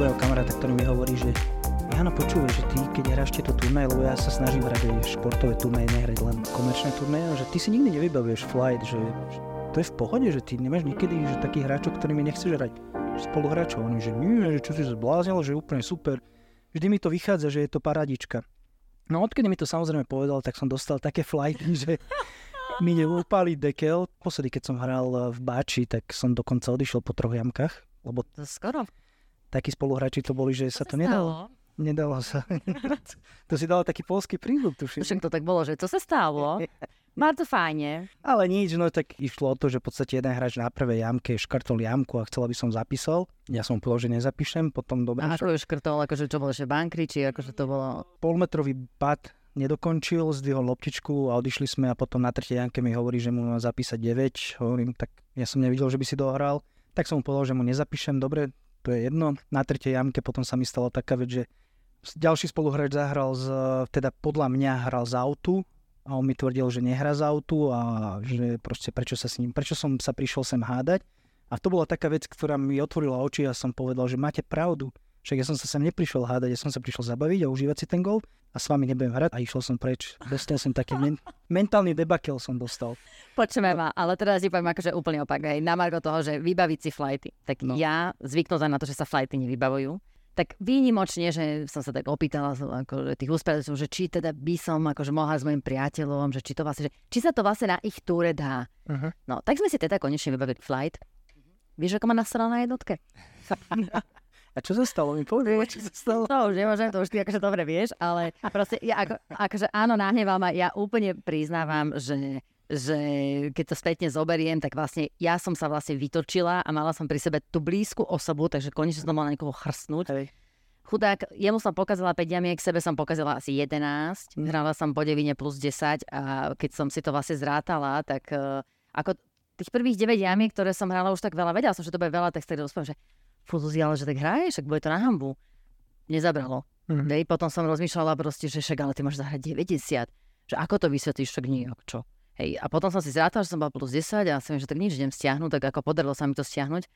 dobrého kamaráta, ktorý mi hovorí, že Jano, počúvaj, že ty, keď hráš tieto turnaje, lebo ja sa snažím hrať aj športové turnaje, nehrať len komerčné turnaje, že ty si nikdy nevybavuješ flight, že, to je v pohode, že ty nemáš niekedy že takých hráčov, ktorými nechceš hrať spoluhráčov. Oni, že nie, že čo si zbláznil, že úplne super. Vždy mi to vychádza, že je to paradička. No odkedy mi to samozrejme povedal, tak som dostal také flighty, že mi neupali dekel. Posledy, keď som hral v Báči, tak som dokonca odišiel po troch jamkách. Lebo To skoro. Takí spoluhráči to boli, že sa to sa nedalo. stalo? Nedalo sa. to si dal taký polský prízvuk, tuším. Však to tak bolo, že co sa stalo? Má to fajne. Ale nič, no tak išlo o to, že v podstate jeden hráč na prvej jamke škrtol jamku a chcel, aby som zapísal. Ja som povedal, že nezapíšem, potom dobre. A ako škrtol, akože čo bolo, že bankry, či akože to bolo... Polmetrový pad nedokončil, zdvihol loptičku a odišli sme a potom na tretej jamke mi hovorí, že mu má zapísať 9. Hovorím, tak ja som nevidel, že by si dohral. Tak som mu povedal, že mu nezapíšem, dobre, to je jedno. Na tretej jamke potom sa mi stala taká vec, že ďalší spoluhráč zahral z, teda podľa mňa hral z autu a on mi tvrdil, že nehrá z autu a že proste prečo sa s ním, prečo som sa prišiel sem hádať. A to bola taká vec, ktorá mi otvorila oči a som povedal, že máte pravdu. Však ja som sa sem neprišiel hádať, ja som sa prišiel zabaviť a užívať si ten gol a s vami nebudem hrať a išiel som preč. Dostal som taký men- mentálny debakel som dostal. Počujeme ma, ale teraz si poviem akože úplne opak. Hej. Na margo toho, že vybaviť si flighty. Tak No. ja zvyknutá na to, že sa flighty nevybavujú. Tak výnimočne, že som sa tak opýtala akože tých úspevateľov, že či teda by som akože mohla s mojim priateľom, že či to vlastne, že či sa to vlastne na ich túre dá. Uh-huh. No, tak sme si teda konečne vybavili flight. Vieš, ako ma nastrala na jednotke? A čo sa stalo? Mi povedz, čo sa stalo? To už nemôžem, to už ty akože dobre vieš, ale proste ja ako, akože áno, nahneval ma, ja úplne priznávam, že že keď to spätne zoberiem, tak vlastne ja som sa vlastne vytočila a mala som pri sebe tú blízku osobu, takže konečne som mala niekoho chrstnúť. Hej. Chudák, jemu som pokazila 5 jamiek, sebe som pokazila asi 11, Mhm. hrala som po devine plus 10 a keď som si to vlastne zrátala, tak uh, ako tých prvých 9 jamiek, ktoré som hrala už tak veľa, vedela som, že to bude veľa, tak si tak že fú, Zuzi, ale že tak hraješ, však bude to na hambu. Nezabralo. Mhm. Hej, potom som rozmýšľala proste, že však ale ty máš zahrať 90. Že ako to vysvetlíš, však nie, ako čo. Hej, a potom som si zrátala, že som bola plus 10 a som, že tak nič idem stiahnuť, tak ako podarilo sa mi to stiahnuť.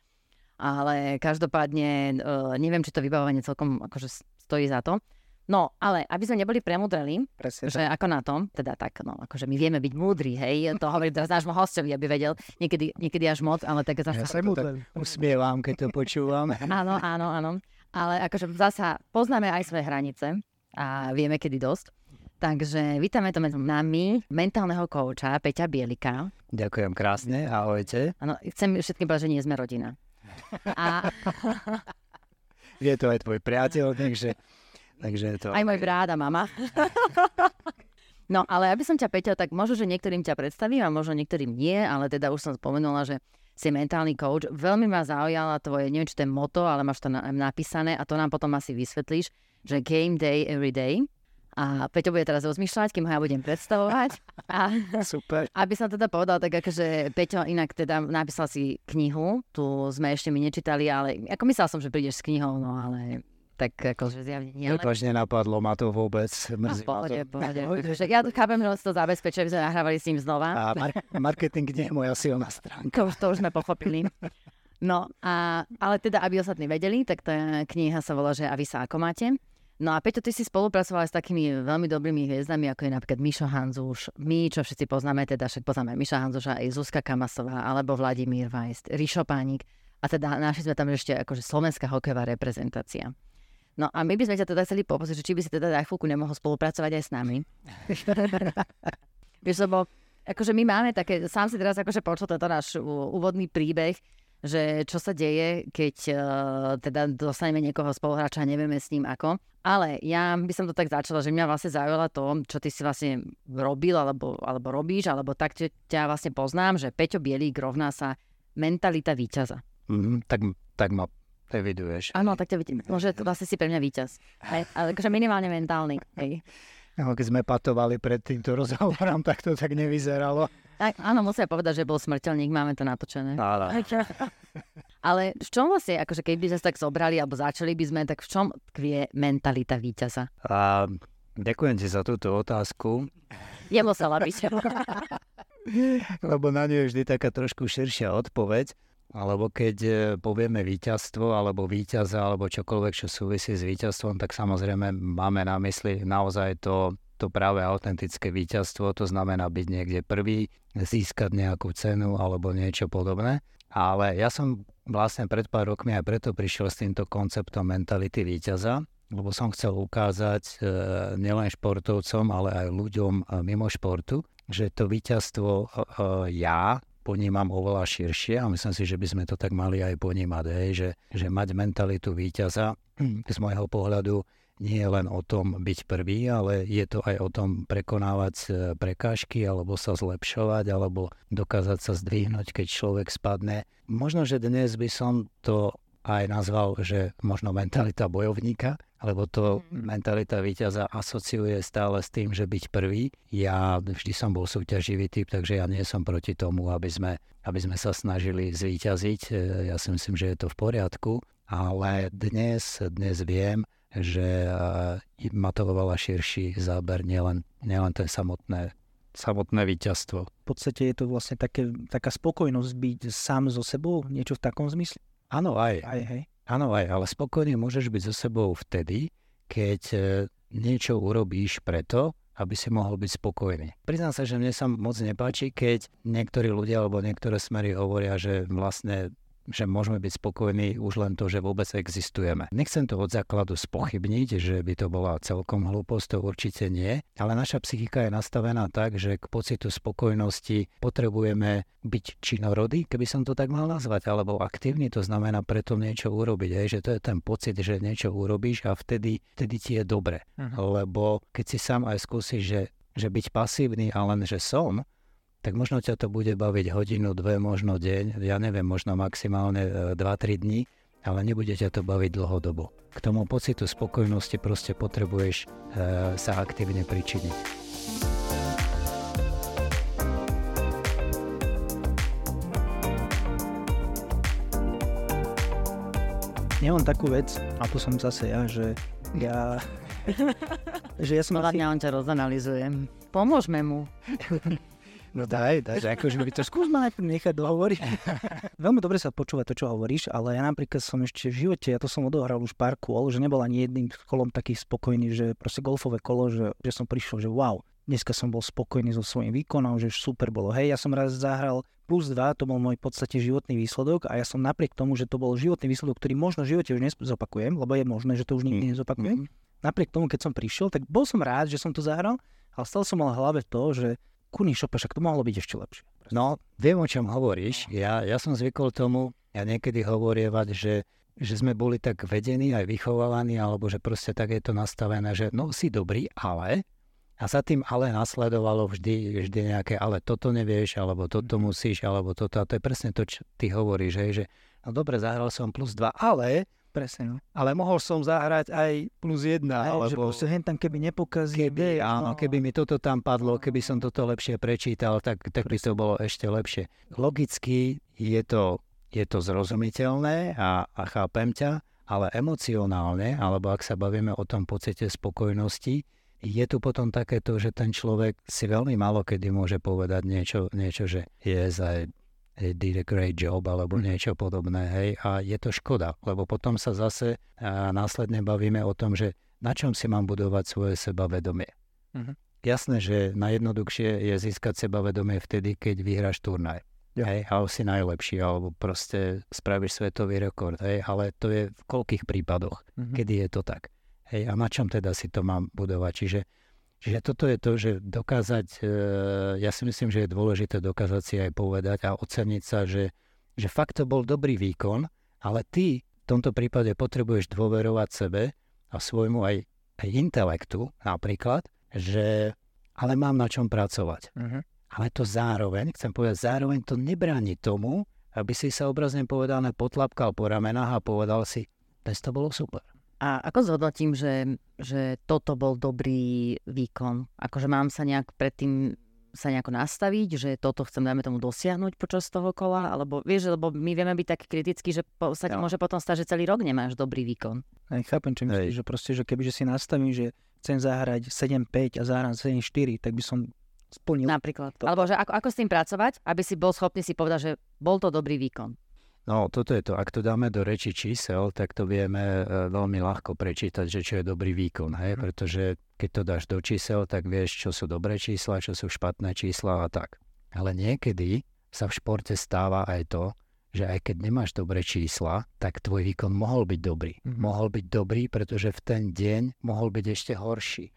Ale každopádne uh, neviem, či to vybavovanie celkom akože stojí za to. No, ale aby sme neboli premudreli, Presne že ako na tom, teda tak, no, akože my vieme byť múdri, hej, to hovorím teraz nášmu hostovi, aby vedel, niekedy, niekedy až moc, ale tak Ja zase... sa to tak usmievam, keď to počúvam. Áno, áno, áno. Ale akože zasa poznáme aj svoje hranice a vieme, kedy dosť. Takže vítame to medzi nami mentálneho kouča Peťa Bielika. Ďakujem krásne, ahojte. Áno, chcem všetkým povedať, že nie sme rodina. A Je to aj tvoj priateľ, takže, takže to... aj môj brat a mama. No, ale aby som ťa, Peťa, tak možno, že niektorým ťa predstavím a možno niektorým nie, ale teda už som spomenula, že si mentálny coach. Veľmi ma zaujala tvoje, neviem, či to je moto, ale máš to na, napísané a to nám potom asi vysvetlíš, že game day every day. A Peťo bude teraz rozmýšľať, kým ho ja budem predstavovať. A Super. aby som teda povedal, tak akože Peťo inak teda napísal si knihu, tu sme ešte my nečítali, ale ako myslel som, že prídeš s knihou, no ale tak akože zjavne nie. Ale... To až nenapadlo ma to vôbec. No, Mrzí v pohode, v pohode. Ja to chápem, že to zabezpečuje, aby sme nahrávali s ním to. znova. A mar- marketing nie je moja silná stránka. To už, to už sme pochopili. No, a, ale teda, aby ostatní vedeli, tak tá kniha sa volá, že A vy sa ako máte. No a Peťo, ty si spolupracoval s takými veľmi dobrými hviezdami, ako je napríklad Mišo Hanzuš, my, čo všetci poznáme, teda však poznáme Miša Hanzuša, aj Zuzka Kamasová, alebo Vladimír Vajst, Rišo Pánik. A teda našli sme tam ešte akože slovenská hokejová reprezentácia. No a my by sme ťa teda chceli poprosiť, že či by si teda na chvíľku nemohol spolupracovať aj s nami. Vieš, lebo akože my máme také, sám si teraz akože počul tento náš úvodný príbeh, že čo sa deje, keď uh, teda dostaneme niekoho spoluhráča a nevieme s ním ako. Ale ja by som to tak začala, že mňa vlastne zaujala to, čo ty si vlastne robil alebo, alebo robíš, alebo tak ťa, ťa vlastne poznám, že Peťo Bielík rovná sa mentalita víťaza. Mhm, tak, tak ma eviduješ. Áno, tak ťa vidím. Môže to vlastne si pre mňa víťaz. Hej, ale akože minimálne mentálny. Hej. No, keď sme patovali pred týmto rozhovorom, tak to tak nevyzeralo. Tak, áno, musím povedať, že bol smrteľník, máme to natočené. Áno. Ale v čom vlastne, akože keby sme sa tak zobrali alebo začali by sme, tak v čom tkvie mentalita víťaza? A ďakujem ti za túto otázku, Nemusela byť. lebo na ňu je vždy taká trošku širšia odpoveď. Alebo keď e, povieme víťazstvo, alebo víťaza, alebo čokoľvek, čo súvisí s víťazstvom, tak samozrejme máme na mysli naozaj to, to práve autentické víťazstvo, to znamená byť niekde prvý, získať nejakú cenu alebo niečo podobné. Ale ja som vlastne pred pár rokmi aj preto prišiel s týmto konceptom mentality víťaza, lebo som chcel ukázať e, nielen športovcom, ale aj ľuďom e, mimo športu, že to víťazstvo ja ponímam oveľa širšie a myslím si, že by sme to tak mali aj ponímať, hej, že, že mať mentalitu víťaza z môjho pohľadu nie je len o tom byť prvý, ale je to aj o tom prekonávať prekážky alebo sa zlepšovať alebo dokázať sa zdvihnúť, keď človek spadne. Možno, že dnes by som to aj nazval, že možno mentalita bojovníka, lebo to mm. mentalita víťaza asociuje stále s tým, že byť prvý. Ja vždy som bol súťaživý typ, takže ja nie som proti tomu, aby sme, aby sme sa snažili zvíťaziť. E, ja si myslím, že je to v poriadku, ale dnes, dnes viem, že e, má to oveľa širší záber, nielen, nielen ten samotné samotné víťazstvo. V podstate je to vlastne také, taká spokojnosť byť sám so sebou, niečo v takom zmysle? Áno, aj. Aj, hej. Áno aj, ale spokojne môžeš byť so sebou vtedy, keď e, niečo urobíš preto, aby si mohol byť spokojný. Priznám sa, že mne sa moc nepáči, keď niektorí ľudia alebo niektoré smery hovoria, že vlastne že môžeme byť spokojní už len to, že vôbec existujeme. Nechcem to od základu spochybniť, že by to bola celkom hlúposť, to určite nie, ale naša psychika je nastavená tak, že k pocitu spokojnosti potrebujeme byť činorodý, keby som to tak mal nazvať, alebo aktívny, to znamená preto niečo urobiť, hej, že to je ten pocit, že niečo urobíš a vtedy, vtedy ti je dobre. Uh-huh. Lebo keď si sám aj skúsiš, že, že byť pasívny a len, že som, tak možno ťa to bude baviť hodinu, dve, možno deň, ja neviem, možno maximálne 2-3 e, dní, ale nebude ťa to baviť dlhodobo. K tomu pocitu spokojnosti proste potrebuješ e, sa aktívne pričiniť. Ja mám takú vec, a tu som zase ja, že ja... že ja som asi... on ťa rozanalizujem. Pomôžme mu. No daj, daj, že akože by to skús ma najprv nechať dohovoriť. Veľmi dobre sa počúva to, čo hovoríš, ale ja napríklad som ešte v živote, ja to som odohral už pár kôl, že nebol ani jedným kolom taký spokojný, že proste golfové kolo, že, že som prišiel, že wow, dneska som bol spokojný so svojím výkonom, že super bolo. Hej, ja som raz zahral plus 2, to bol môj podstate životný výsledok a ja som napriek tomu, že to bol životný výsledok, ktorý možno v živote už nezopakujem, lebo je možné, že to už nikdy mm. nezopakujem. Mm-hmm. Napriek tomu, keď som prišiel, tak bol som rád, že som to zahral, ale stal som mal v hlave to, že kurný šopa, však to mohlo byť ešte lepšie. No, viem, o čom hovoríš. Ja, ja som zvykol tomu, ja niekedy hovorievať, že, že sme boli tak vedení, aj vychovávaní, alebo že proste tak je to nastavené, že no si dobrý, ale a za tým ale nasledovalo vždy, vždy nejaké, ale toto nevieš, alebo toto mhm. musíš, alebo toto. A to je presne to, čo ty hovoríš, hej, že no dobre, zahral som plus 2, ale Presne, no. Ale mohol som zahrať aj plus jedna. Aj, alebo... Že proste hen tam keby nepokazil. Keby, áno, no. keby mi toto tam padlo, keby som toto lepšie prečítal, tak, tak by to bolo ešte lepšie. Logicky je to, je to zrozumiteľné a, a chápem ťa, ale emocionálne, alebo ak sa bavíme o tom pocite spokojnosti, je tu potom takéto, že ten človek si veľmi málo kedy môže povedať niečo, niečo že je yes, did a great job alebo mm. niečo podobné, hej, a je to škoda, lebo potom sa zase následne bavíme o tom, že na čom si mám budovať svoje sebavedomie. Mm-hmm. Jasné, že najjednoduchšie je získať sebavedomie vtedy, keď vyhráš turnaj. Ja. Hej, ale si najlepší, alebo proste spravíš svetový rekord, hej, ale to je v koľkých prípadoch, mm-hmm. kedy je to tak. Hej, a na čom teda si to mám budovať? Čiže Čiže toto je to, že dokázať, e, ja si myslím, že je dôležité dokázať si aj povedať a oceniť sa, že, že fakt to bol dobrý výkon, ale ty v tomto prípade potrebuješ dôverovať sebe a svojmu aj, aj intelektu napríklad, že ale mám na čom pracovať. Uh-huh. Ale to zároveň, chcem povedať, zároveň to nebráni tomu, aby si sa obrazne povedané potlapkal po ramenách a povedal si, dnes to bolo super. A ako zhodnotím, že, že toto bol dobrý výkon? Akože mám sa nejak predtým sa nejako nastaviť, že toto chcem, dajme tomu, dosiahnuť počas toho kola, alebo vieš, lebo my vieme byť takí kritickí, že po, sa no. môže potom stať, že celý rok nemáš dobrý výkon. Aj chápem, čo myslíš, že proste, že kebyže si nastavím, že chcem zahrať 7-5 a zahrám 7-4, tak by som splnil. Napríklad. To. Alebo že ako, ako s tým pracovať, aby si bol schopný si povedať, že bol to dobrý výkon. No, toto je to. Ak to dáme do reči čísel, tak to vieme e, veľmi ľahko prečítať, že čo je dobrý výkon. Hej? Mhm. Pretože keď to dáš do čísel, tak vieš, čo sú dobré čísla, čo sú špatné čísla a tak. Ale niekedy sa v športe stáva aj to, že aj keď nemáš dobré čísla, tak tvoj výkon mohol byť dobrý. Mm-hmm. Mohol byť dobrý, pretože v ten deň mohol byť ešte horší.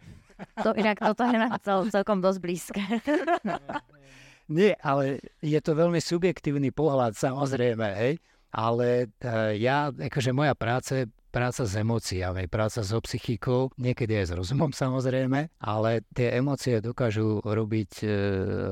To inak toto je na cel, celkom dosť blízke. Nie, ale je to veľmi subjektívny pohľad, samozrejme, hej. Ale uh, ja, akože moja práca je práca s emóciami, práca so psychikou, niekedy aj s rozumom samozrejme, ale tie emócie dokážu robiť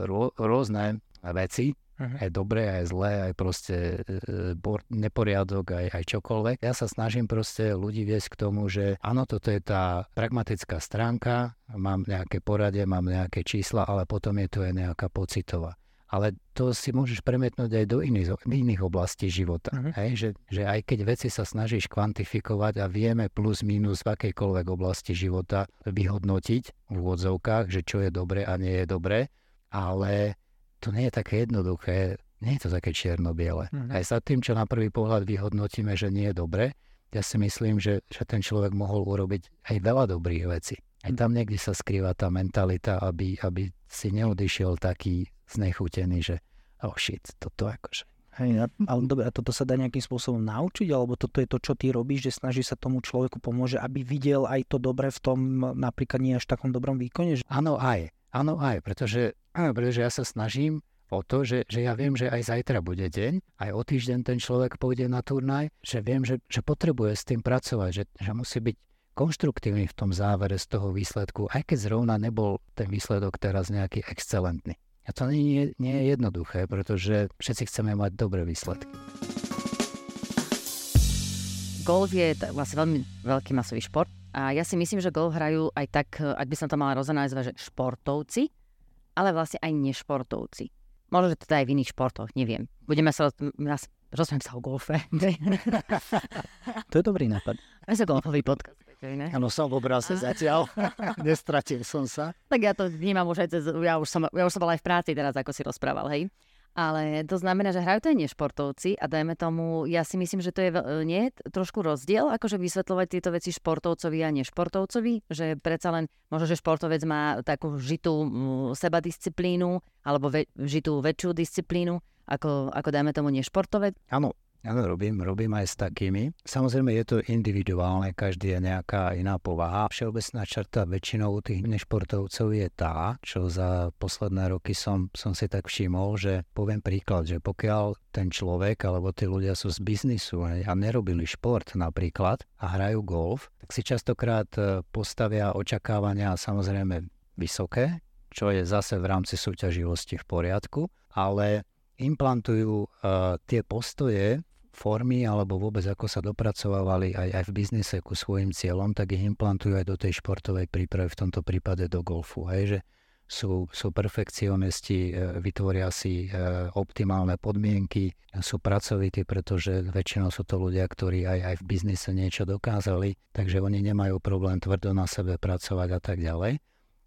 rô, rôzne veci Uh-huh. Aj dobré, aj zlé, aj proste e, e neporiadok, aj, aj čokoľvek. Ja sa snažím proste ľudí viesť k tomu, že áno, toto je tá pragmatická stránka, mám nejaké poradie, mám nejaké čísla, ale potom je tu aj nejaká pocitová. Ale to si môžeš premietnúť aj do iných, iných oblastí života. Uh-huh. Hej? Že, že aj keď veci sa snažíš kvantifikovať a vieme plus minus v akejkoľvek oblasti života vyhodnotiť v úvodzovkách, že čo je dobre a nie je dobre, ale to nie je také jednoduché, nie je to také čierno-biele. Mm-hmm. Aj za tým, čo na prvý pohľad vyhodnotíme, že nie je dobre, ja si myslím, že, že ten človek mohol urobiť aj veľa dobrých vecí. Aj tam niekde sa skrýva tá mentalita, aby, aby si neodišiel taký znechutený, že oh shit, toto akože. Hej, ale dobre, a toto sa dá nejakým spôsobom naučiť, alebo toto je to, čo ty robíš, že snaží sa tomu človeku pomôže, aby videl aj to dobre v tom napríklad nie až takom dobrom výkone? Že... Áno, aj. Áno, aj, pretože, áno, pretože ja sa snažím o to, že, že ja viem, že aj zajtra bude deň, aj o týždeň ten človek pôjde na turnaj, že viem, že, že potrebuje s tým pracovať, že, že musí byť konštruktívny v tom závere z toho výsledku, aj keď zrovna nebol ten výsledok teraz nejaký excelentný. A to nie nie je jednoduché, pretože všetci chceme mať dobré výsledky. Golf je vlastne veľmi veľký masový šport a ja si myslím, že golf hrajú aj tak, ak by som to mala rozanalizovať, že športovci, ale vlastne aj nešportovci. Možno, že to aj v iných športoch, neviem. Budeme sa, rozprávame sa o golfe. to je dobrý nápad. Je sa golfový podcast. Áno, som v obraze zatiaľ. Nestratil som sa. Tak ja to vnímam už aj cez... Ja už som, ja už som bol aj v práci teraz, ako si rozprával, hej. Ale to znamená, že hrajú to aj nešportovci a dajme tomu, ja si myslím, že to je nie trošku rozdiel, akože vysvetľovať tieto veci športovcovi a nešportovcovi, že predsa len možno, že športovec má takú žitú sebadisciplínu alebo ve, žitú väčšiu disciplínu, ako, ako dajme tomu nešportovec. Áno, Áno, robím, robím aj s takými. Samozrejme je to individuálne, každý je nejaká iná povaha. Všeobecná črta väčšinou tých nešportovcov je tá, čo za posledné roky som, som si tak všimol, že poviem príklad, že pokiaľ ten človek alebo tí ľudia sú z biznisu a nerobili šport napríklad a hrajú golf, tak si častokrát e, postavia očakávania samozrejme vysoké, čo je zase v rámci súťaživosti v poriadku, ale implantujú uh, tie postoje formy alebo vôbec ako sa dopracovávali aj, aj v biznise ku svojim cieľom, tak ich implantujú aj do tej športovej prípravy, v tomto prípade do golfu. Hej, že sú, sú perfekcionisti, e, vytvoria si e, optimálne podmienky, sú pracovití, pretože väčšinou sú to ľudia, ktorí aj, aj v biznise niečo dokázali, takže oni nemajú problém tvrdo na sebe pracovať a tak ďalej.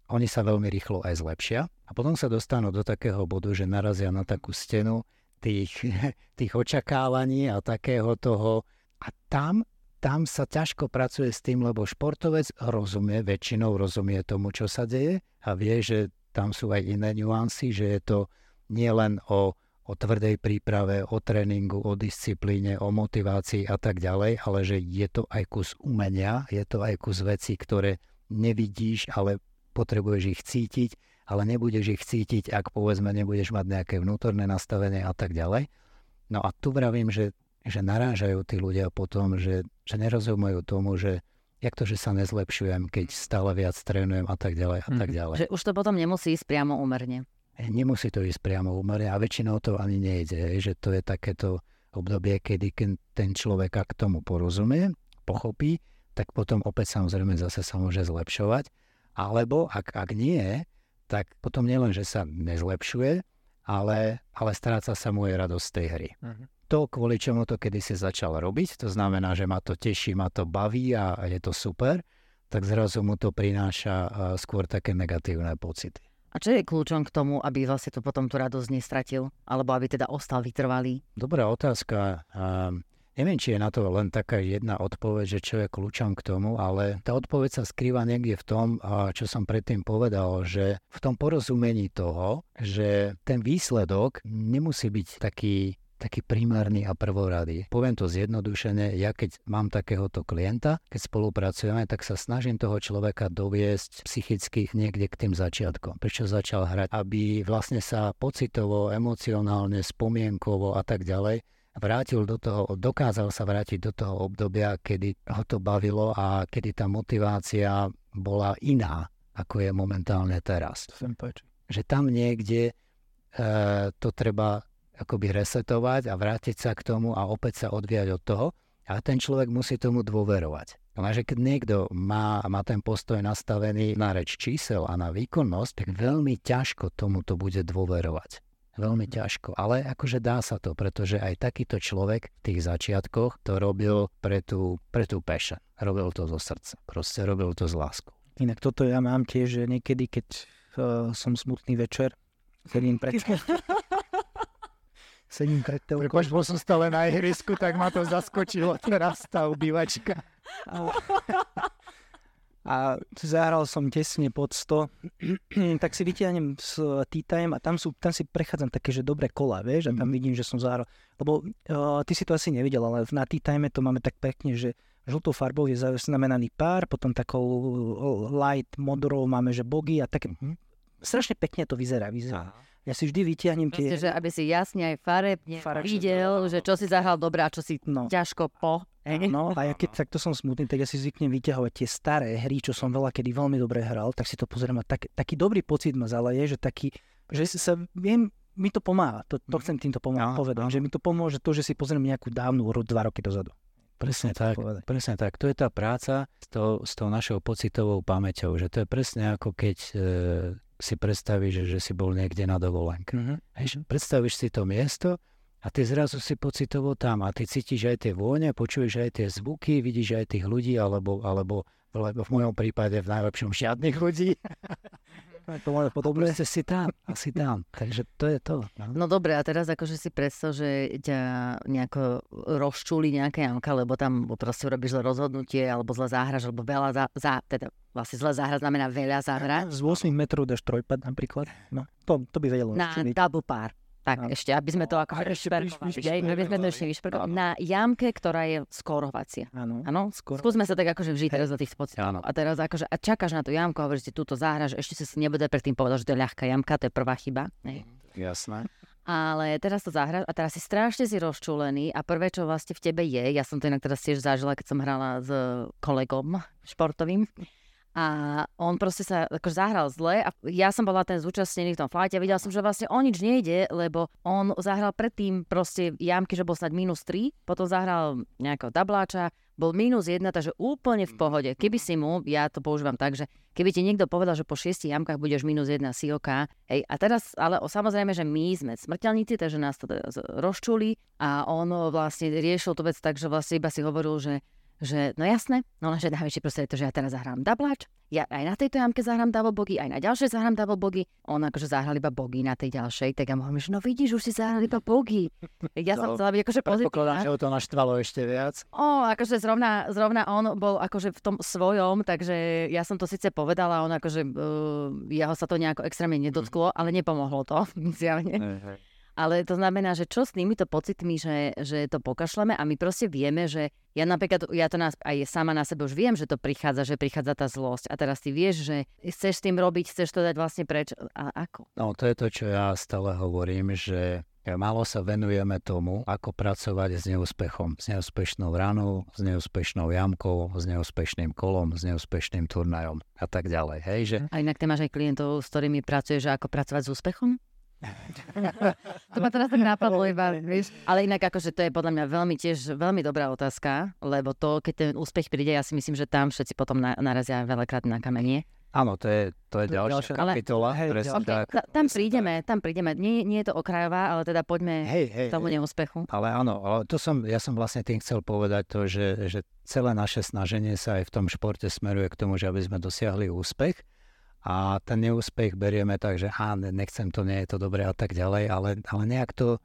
Oni sa veľmi rýchlo aj zlepšia a potom sa dostanú do takého bodu, že narazia na takú stenu, tých, tých očakávaní a takého toho. A tam, tam sa ťažko pracuje s tým, lebo športovec rozumie, väčšinou rozumie tomu, čo sa deje a vie, že tam sú aj iné nuancy, že je to nielen o, o tvrdej príprave, o tréningu, o disciplíne, o motivácii a tak ďalej, ale že je to aj kus umenia, je to aj kus veci, ktoré nevidíš, ale potrebuješ ich cítiť ale nebudeš ich cítiť, ak povedzme nebudeš mať nejaké vnútorné nastavenie a tak ďalej. No a tu vravím, že, že narážajú tí ľudia potom, že, že nerozumejú tomu, že jak to, že sa nezlepšujem, keď stále viac trénujem a tak ďalej a tak mhm. ďalej. Že už to potom nemusí ísť priamo úmerne. E, nemusí to ísť priamo úmerne a väčšinou to ani nejde, že to je takéto obdobie, kedy ten človek k tomu porozumie, pochopí, tak potom opäť samozrejme zase sa môže zlepšovať. Alebo ak, ak nie, tak potom nielen, že sa nezlepšuje, ale, ale stráca sa mu aj radosť tej hry. Uh-huh. To, kvôli čomu to kedysi začal robiť, to znamená, že ma to teší, ma to baví a je to super, tak zrazu mu to prináša skôr také negatívne pocity. A čo je kľúčom k tomu, aby vlastne to potom tú radosť nestratil? Alebo aby teda ostal vytrvalý? Dobrá otázka. Um, Neviem, či je na to len taká jedna odpoveď, že čo je kľúčom k tomu, ale tá odpoveď sa skrýva niekde v tom, čo som predtým povedal, že v tom porozumení toho, že ten výsledok nemusí byť taký taký primárny a prvorady. Poviem to zjednodušene, ja keď mám takéhoto klienta, keď spolupracujeme, tak sa snažím toho človeka doviesť psychicky niekde k tým začiatkom. Prečo začal hrať? Aby vlastne sa pocitovo, emocionálne, spomienkovo a tak ďalej vrátil do toho, dokázal sa vrátiť do toho obdobia, kedy ho to bavilo a kedy tá motivácia bola iná, ako je momentálne teraz. Že tam niekde e, to treba akoby resetovať a vrátiť sa k tomu a opäť sa odvíjať od toho. A ten človek musí tomu dôverovať. že keď niekto má, má ten postoj nastavený na reč čísel a na výkonnosť, tak veľmi ťažko tomu to bude dôverovať. Veľmi ťažko, ale akože dá sa to, pretože aj takýto človek v tých začiatkoch to robil pre tú, pre tú passion. Robil to zo srdca. Proste robil to z láskou. Inak toto ja mám tiež, že niekedy, keď uh, som smutný večer, sedím pred... sedím pred telkou. Prepač, bol som stále na ihrisku, tak ma to zaskočilo teraz tá obývačka. a zahral som tesne pod 100, tak si vytiahnem s tea time a tam, sú, tam si prechádzam také, že dobré kola, vieš, a tam mhm. vidím, že som zahral. Lebo uh, ty si to asi nevidel, ale na tea time to máme tak pekne, že žltou farbou je znamenaný pár, potom takou light modrou máme, že bogy a tak mm-hmm. strašne pekne to vyzerá. vyzerá. Aha. Ja si vždy vytiahnem tie... Proste, že aby si jasne aj farebne videl, že čo si zahral dobré a čo si no. ťažko po. No a ja keď takto som smutný, tak ja si zvyknem vyťahovať tie staré hry, čo som veľa kedy veľmi dobre hral, tak si to pozriem a tak, taký dobrý pocit ma zaleje, že taký, že sa viem, mi to pomáha, to, to mhm. chcem týmto pomáha, no, povedať, no. že mi to pomôže to, že si pozriem nejakú dávnu hru dva roky dozadu. Presne tak, presne tak. To je tá práca s tou, s tou našou pocitovou pamäťou, že to je presne ako keď e, si predstavíš, že, si bol niekde na dovolenke. Mm-hmm. Hej, predstavíš si to miesto a ty zrazu si pocitovo tam a ty cítiš aj tie vône, počuješ aj tie zvuky, vidíš aj tých ľudí, alebo, alebo v mojom prípade v najlepšom žiadnych ľudí. to máme podobné. Proste si tam, asi tam. Takže to je to. No. no dobre, a teraz akože si predstav, že ťa nejako rozčuli nejaké jamka, lebo tam proste urobíš zle rozhodnutie, alebo zle záhraš, alebo veľa za, za teda vlastne zle záhra znamená veľa záhra. Z 8 metrov dáš trojpad napríklad. No, to, to by vedelo. Na double pár. Tak no. ešte, aby sme to ako aby sme to ešte vyšperkovali. Na jamke, ktorá je skórovacia. Áno. Áno? Skúsme sa tak akože vžiť teraz do tých pocitov. A teraz akože, a čakáš na tú jamku a hovoríš si, túto záhraš, ešte si nebude predtým povedať, že to je ľahká jamka, to je prvá chyba. Hej. Jasné. Ale teraz to zahráš a teraz si strašne si rozčúlený a prvé, čo vlastne v tebe je, ja som to inak teraz tiež zažila, keď som hrala s kolegom športovým, a on proste sa akože zahral zle a ja som bola ten zúčastnený v tom flighte a videla som, že vlastne o nič nejde, lebo on zahral predtým proste jamky, že bol snad minus 3, potom zahral nejakého tabláča, bol minus 1, takže úplne v pohode. Keby si mu, ja to používam tak, že keby ti niekto povedal, že po 6 jamkách budeš minus 1 si OK, hej, a teraz, ale samozrejme, že my sme smrteľníci, takže nás to rozčuli a on vlastne riešil tú vec tak, že vlastne iba si hovoril, že že no jasné, no lenže najväčšie proste je to, že ja teraz zahrám dublač, ja aj na tejto jamke zahrám double bogy, aj na ďalšej zahrám double bogy. On akože zahral iba bogy na tej ďalšej, tak ja mu hovorím, že no vidíš, už si zahral iba bogy. Ja som chcela byť akože pozitívna. že ho to naštvalo ešte viac. O, akože zrovna, zrovna on bol akože v tom svojom, takže ja som to síce povedala, on akože, uh, jeho sa to nejako extrémne nedotklo, ale nepomohlo to, zjavne. Hey, hey. Ale to znamená, že čo s týmito pocitmi, že, že to pokašleme a my proste vieme, že ja napríklad, ja to nás, aj sama na sebe už viem, že to prichádza, že prichádza tá zlosť a teraz ty vieš, že chceš s tým robiť, chceš to dať vlastne preč a ako? No to je to, čo ja stále hovorím, že Málo sa venujeme tomu, ako pracovať s neúspechom, s neúspešnou ranou, s neúspešnou jamkou, s neúspešným kolom, s neúspešným turnajom a tak ďalej. Hej, že... A inak ty máš aj klientov, s ktorými pracuješ, ako pracovať s úspechom? to ma teraz tak napadlo iba, vieš. Ale inak akože to je podľa mňa veľmi tiež veľmi dobrá otázka, lebo to, keď ten úspech príde, ja si myslím, že tam všetci potom narazia veľakrát na kamenie. Áno, to je, to je ďalšia, ďalšia kapitola. Hej, okay, tak, tam prídeme, tam prídeme. Nie, nie je to okrajová, ale teda poďme hej, hej, k tomu neúspechu. Ale áno, ale to som, ja som vlastne tým chcel povedať to, že, že celé naše snaženie sa aj v tom športe smeruje k tomu, že aby sme dosiahli úspech a ten neúspech berieme tak, že á, nechcem to, nie je to dobré a tak ďalej, ale, ale nejak to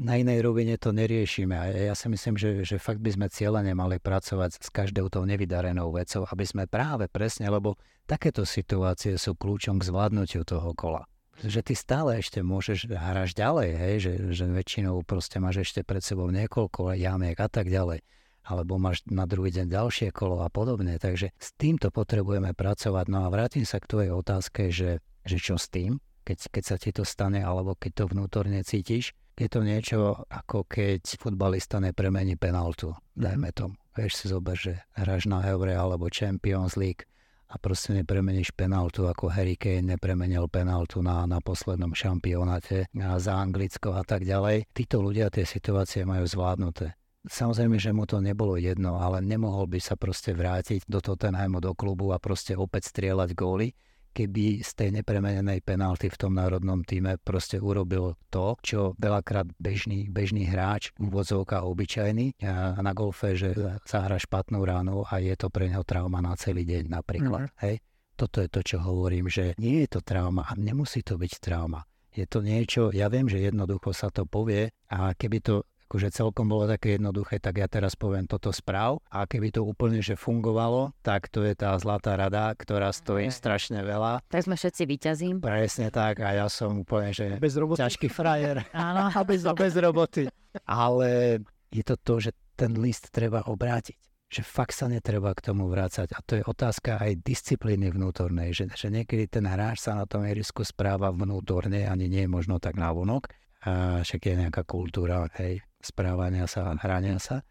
na inej rovine to neriešime. A ja si myslím, že, že fakt by sme cieľene mali pracovať s každou tou nevydarenou vecou, aby sme práve presne, lebo takéto situácie sú kľúčom k zvládnutiu toho kola. Že ty stále ešte môžeš hráš ďalej, hej, že, že väčšinou proste máš ešte pred sebou niekoľko jamiek a tak ďalej alebo máš na druhý deň ďalšie kolo a podobne. Takže s týmto potrebujeme pracovať. No a vrátim sa k tvojej otázke, že, že čo s tým, keď, keď sa ti to stane, alebo keď to vnútorne cítiš. Je to niečo ako keď futbalista nepremení penaltu, dajme tomu. Vieš si zober, že hráš na Eure alebo Champions League a proste nepremeníš penaltu ako Harry Kane nepremenil penaltu na, na poslednom šampionáte za Anglicko a tak ďalej. Títo ľudia tie situácie majú zvládnuté. Samozrejme, že mu to nebolo jedno, ale nemohol by sa proste vrátiť do Tottenhamu, do klubu a proste opäť strieľať góly, keby z tej nepremenenej penalty v tom národnom týme proste urobil to, čo veľakrát bežný, bežný hráč, úvodzovka obyčajný a na golfe, že zahra špatnú ránu a je to pre neho trauma na celý deň napríklad. Mm-hmm. Hej? Toto je to, čo hovorím, že nie je to trauma a nemusí to byť trauma. Je to niečo, ja viem, že jednoducho sa to povie a keby to akože celkom bolo také jednoduché, tak ja teraz poviem toto správ a keby to úplne že fungovalo, tak to je tá zlatá rada, ktorá stojí okay. strašne veľa. Tak sme všetci vyťazím. Presne tak a ja som úplne, že bez roboty. ťažký frajer. Áno. a bez, bez roboty. Ale je to to, že ten list treba obrátiť že fakt sa netreba k tomu vrácať. A to je otázka aj disciplíny vnútornej, že, že niekedy ten hráč sa na tom ihrisku správa vnútorne, ani nie je možno tak návonok, a však je nejaká kultúra, hej, správania sa, hrania sa,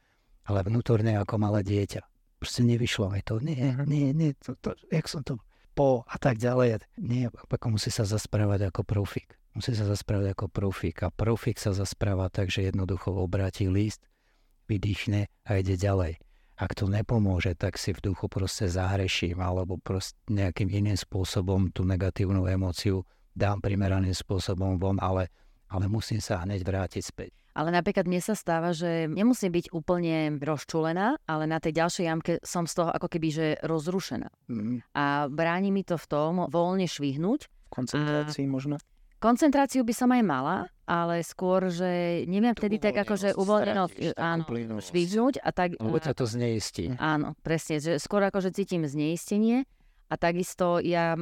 ale vnútorne ako malé dieťa. Proste nevyšlo aj to, nie, nie, nie, to, to, jak som to po a tak ďalej. Nie, ako musí sa zasprávať ako profík. Musí sa zasprávať ako profík a profík sa zaspráva tak, že jednoducho obráti list, vydýchne a ide ďalej. Ak to nepomôže, tak si v duchu proste zahreším alebo proste nejakým iným spôsobom tú negatívnu emóciu dám primeraným spôsobom von, ale, ale musím sa hneď vrátiť späť. Ale napríklad mne sa stáva, že nemusím byť úplne rozčulená, ale na tej ďalšej jamke som z toho ako keby že rozrušená. Mm. A bráni mi to v tom voľne švihnúť. V koncentrácii a... možno? Koncentráciu by som aj mala, ale skôr, že neviem vtedy tak ako, že uvoľneno áno, švihnúť a tak... Lebo ťa to zneistí. Áno, presne, že skôr ako, že cítim zneistenie a takisto ja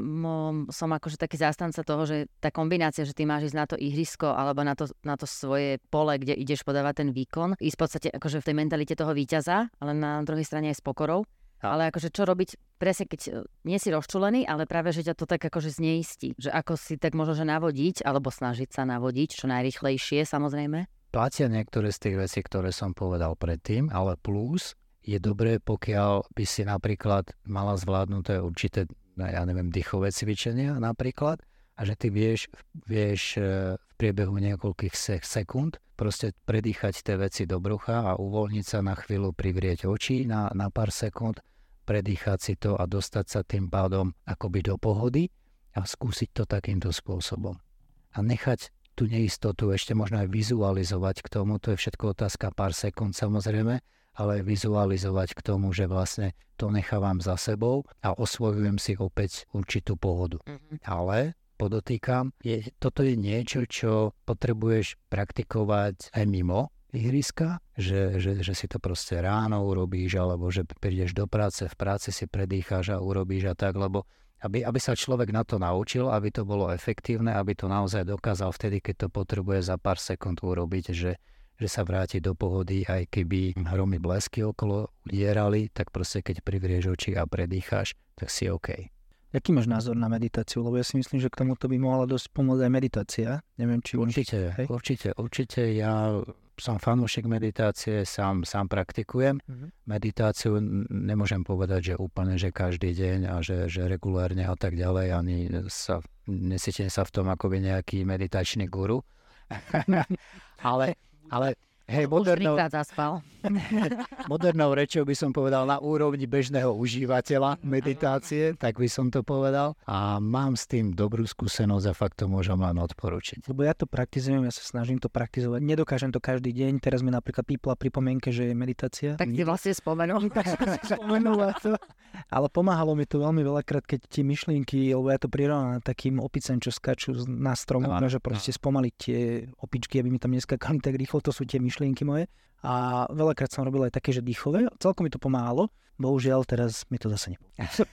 som akože taký zástanca toho, že tá kombinácia, že ty máš ísť na to ihrisko alebo na to, na to svoje pole, kde ideš podávať ten výkon, ísť v podstate akože v tej mentalite toho víťaza, ale na druhej strane aj s pokorou. A. Ale akože čo robiť, presne keď e, nie si rozčulený, ale práve, že ťa to tak akože zneistí. Že ako si tak možno, že navodiť, alebo snažiť sa navodiť, čo najrychlejšie samozrejme. Platia niektoré z tých vecí, ktoré som povedal predtým, ale plus je dobré, pokiaľ by si napríklad mala zvládnuté určité, ja neviem, dýchové cvičenia napríklad a že ty vieš, vieš e, v priebehu niekoľkých sekúnd proste predýchať tie veci do brucha a uvoľniť sa na chvíľu, privrieť oči na, na pár sekúnd, predýchať si to a dostať sa tým pádom akoby do pohody a skúsiť to takýmto spôsobom. A nechať tú neistotu ešte možno aj vizualizovať k tomu, to je všetko otázka pár sekúnd samozrejme, ale vizualizovať k tomu, že vlastne to nechávam za sebou a osvojujem si opäť určitú pohodu. Mm-hmm. Ale podotýkam, je, toto je niečo, čo potrebuješ praktikovať aj mimo ihriska, že, že, že si to proste ráno urobíš, alebo že prídeš do práce, v práci si predýcháš a urobíš a tak, lebo aby, aby sa človek na to naučil, aby to bolo efektívne, aby to naozaj dokázal vtedy, keď to potrebuje za pár sekúnd urobiť, že že sa vráti do pohody, aj keby hromy blesky okolo dierali, tak proste keď privrieš oči a predýcháš, tak si OK. Aký máš názor na meditáciu? Lebo ja si myslím, že k tomuto by mohla dosť pomôcť aj meditácia. Neviem, či určite, hej? určite, určite. Ja som fanúšik meditácie, sám, sám praktikujem. Mm-hmm. Meditáciu nemôžem povedať, že úplne, že každý deň a že, že regulárne a tak ďalej. Ani sa, nesítim sa v tom ako by nejaký meditačný guru. Ale ale Hej, modernou, modernou rečou by som povedal na úrovni bežného užívateľa meditácie, tak by som to povedal. A mám s tým dobrú skúsenosť a fakt to môžem len odporučiť. Lebo ja to praktizujem, ja sa snažím to praktizovať. Nedokážem to každý deň. Teraz mi napríklad pípla pripomienke, že je meditácia. Tak si vlastne spomenul. spomenula to. Ale pomáhalo mi to veľmi veľakrát, keď tie myšlienky, lebo ja to prirovnám takým opicem, čo skáču z- na stromu, Áno, že proste spomaliť tie opičky, aby mi tam neskakali tak rýchlo, to sú tie myšlienky moje. A veľakrát som robil aj také, že dýchové, celkom mi to pomáhalo. Bohužiaľ, teraz mi to zase nepomôže.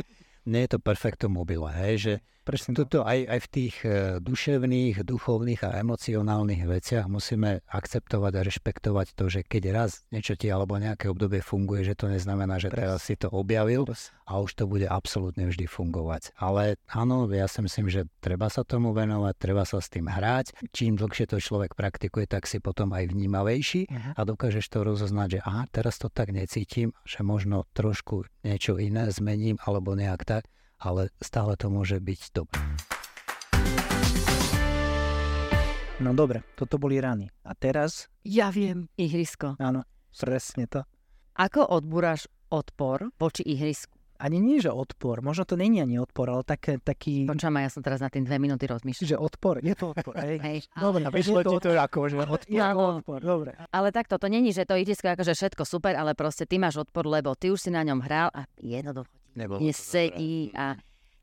Nie je to perfekto mobile, hej, že Presne to. Toto aj, aj v tých e, duševných, duchovných a emocionálnych veciach musíme akceptovať a rešpektovať to, že keď raz niečo ti alebo nejaké obdobie funguje, že to neznamená, že teraz si to objavil a už to bude absolútne vždy fungovať. Ale áno, ja si myslím, že treba sa tomu venovať, treba sa s tým hrať. Čím dlhšie to človek praktikuje, tak si potom aj vnímavejší Mhm. a dokážeš to rozoznať, že aha, teraz to tak necítim, že možno trošku niečo iné zmením alebo nejak tak, ale stále to môže byť dobré. No dobre, toto boli rany. A teraz, Ja viem. Ihrisko. áno, presne to. Ako odbúraš odpor voči ihrisku? Ani nie, že odpor, možno to není ani odpor, ale také, taký, Počujem, ja som teraz na tým dve minúty rozmýšľal. že odpor, je to odpor, hej. Hej. Dobre, vyšlo ti to ako, že odpor, Ja, no. odpor, dobre. Ale takto, to není, že to ihrisko je akože všetko super, ale proste ty máš odpor, lebo ty už si na ňom hral a jednoducho Nebolo nesedí a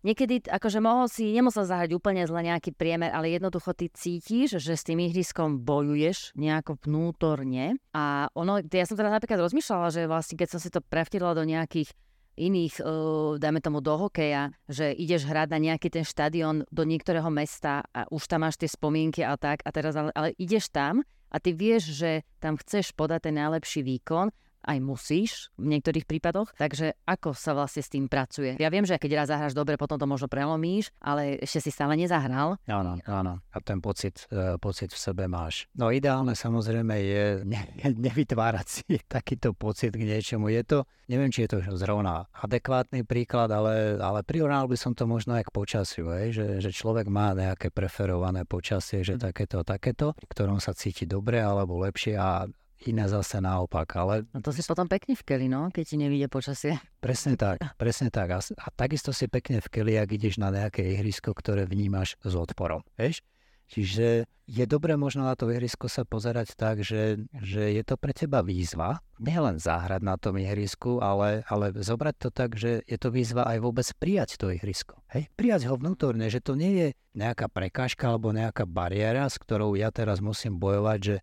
niekedy akože mohol si, nemusel zahrať úplne zle nejaký priemer, ale jednoducho ty cítiš, že s tým ihriskom bojuješ nejako vnútorne. A ono, ja som teraz napríklad rozmýšľala, že vlastne keď som si to prevtedla do nejakých iných, uh, dajme tomu do hokeja, že ideš hrať na nejaký ten štadión do niektorého mesta a už tam máš tie spomienky a tak a teraz ale, ale ideš tam a ty vieš, že tam chceš podať ten najlepší výkon aj musíš v niektorých prípadoch, takže ako sa vlastne s tým pracuje? Ja viem, že keď raz zahráš dobre, potom to možno prelomíš, ale ešte si stále nezahral. Áno, áno. A ten pocit, e, pocit v sebe máš. No ideálne samozrejme je ne, nevytvárať si takýto pocit k niečomu. Je to, neviem, či je to zrovna adekvátny príklad, ale, ale prirovnal by som to možno aj k počasiu, hej? Že, že človek má nejaké preferované počasie, že takéto, takéto, v ktorom sa cíti dobre alebo lepšie a iné zase naopak, ale No to si potom pekne v keli, no, keď ti nevíde počasie. Presne tak, presne tak. A, a takisto si pekne v keli, ak ideš na nejaké ihrisko, ktoré vnímaš s odporom. Vieš? Čiže je dobré možno na to ihrisko sa pozerať tak, že, že je to pre teba výzva, nielen záhrať na tom ihrisku, ale, ale zobrať to tak, že je to výzva aj vôbec prijať to ihrisko. Hej? Prijať ho vnútorne, že to nie je nejaká prekážka alebo nejaká bariéra, s ktorou ja teraz musím bojovať, že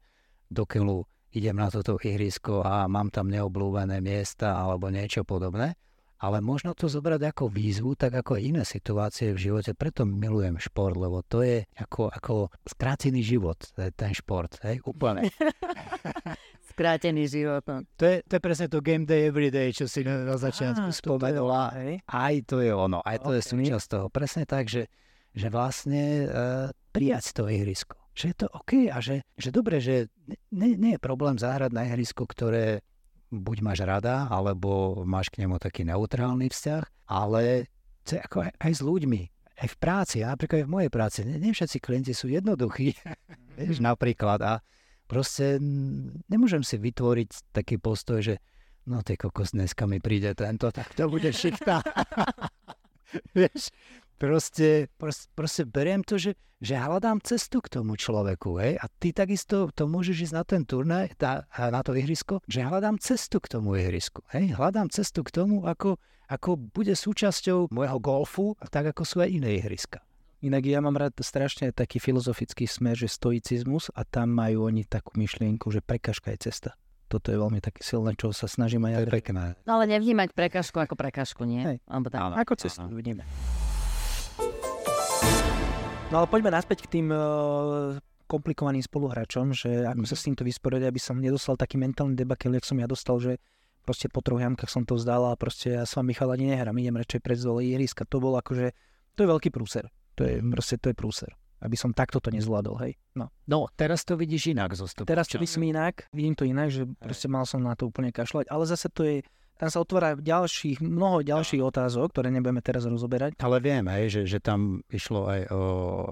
dokiaľ idem na toto ihrisko a mám tam neoblúbené miesta alebo niečo podobné. Ale možno to zobrať ako výzvu, tak ako iné situácie v živote. Preto milujem šport, lebo to je ako, ako skrátený život, je ten šport. Hej? Úplne. Skrátený život. no. To je, to je presne to game day every day, čo si na, začiatku je ono, hej. Aj to je ono, aj to je Ok. súčasť toho. Presne tak, že, že vlastne uh, prijať to ihrisko. Že je to OK a že, že dobre, že nie, nie je problém zahrať na ihrisko, ktoré buď máš rada, alebo máš k nemu taký neutrálny vzťah, ale to je ako aj, aj s ľuďmi. Aj v práci, a napríklad aj v mojej práci. Nie, nie všetci klienti sú jednoduchí, vieš, napríklad. A proste nemôžem si vytvoriť taký postoj, že no ty kokos, dneska mi príde tento, tak to bude šichta. Vieš, proste, proste, proste beriem to, že, že hľadám cestu k tomu človeku, hej, a ty takisto to môžeš ísť na ten turnaj, tá, a na to ihrisko, že hľadám cestu k tomu ihrisku, hej, hľadám cestu k tomu, ako, ako bude súčasťou môjho golfu, tak ako sú aj iné ihriska. Inak ja mám rád strašne taký filozofický smer, že stoicizmus a tam majú oni takú myšlienku, že prekažka je cesta. Toto je veľmi také silné, čo sa snažím aj. To je pekné. No ale nevnímať prekažku ako prekažku, nie? Hej. Alebo tak. Áno. Ako cestu vidíme. No ale poďme naspäť k tým uh, komplikovaným spoluhráčom, že ako sa s týmto vysporiadať, aby som nedostal taký mentálny debakel, jak som ja dostal, že proste po troch jamkách som to vzdal a proste ja s vami chalani nehrám, idem radšej pred zdole ihriska. To bol akože, to je veľký prúser. To je, proste to je prúser. Aby som takto to nezvládol, hej. No. No, teraz to vidíš inak zo Teraz to vidím inak, vidím to inak, že proste mal som na to úplne kašľať, ale zase to je tam sa otvára ďalších, mnoho ďalších otázok, ktoré nebudeme teraz rozoberať. Ale viem, hej, že, že tam išlo aj o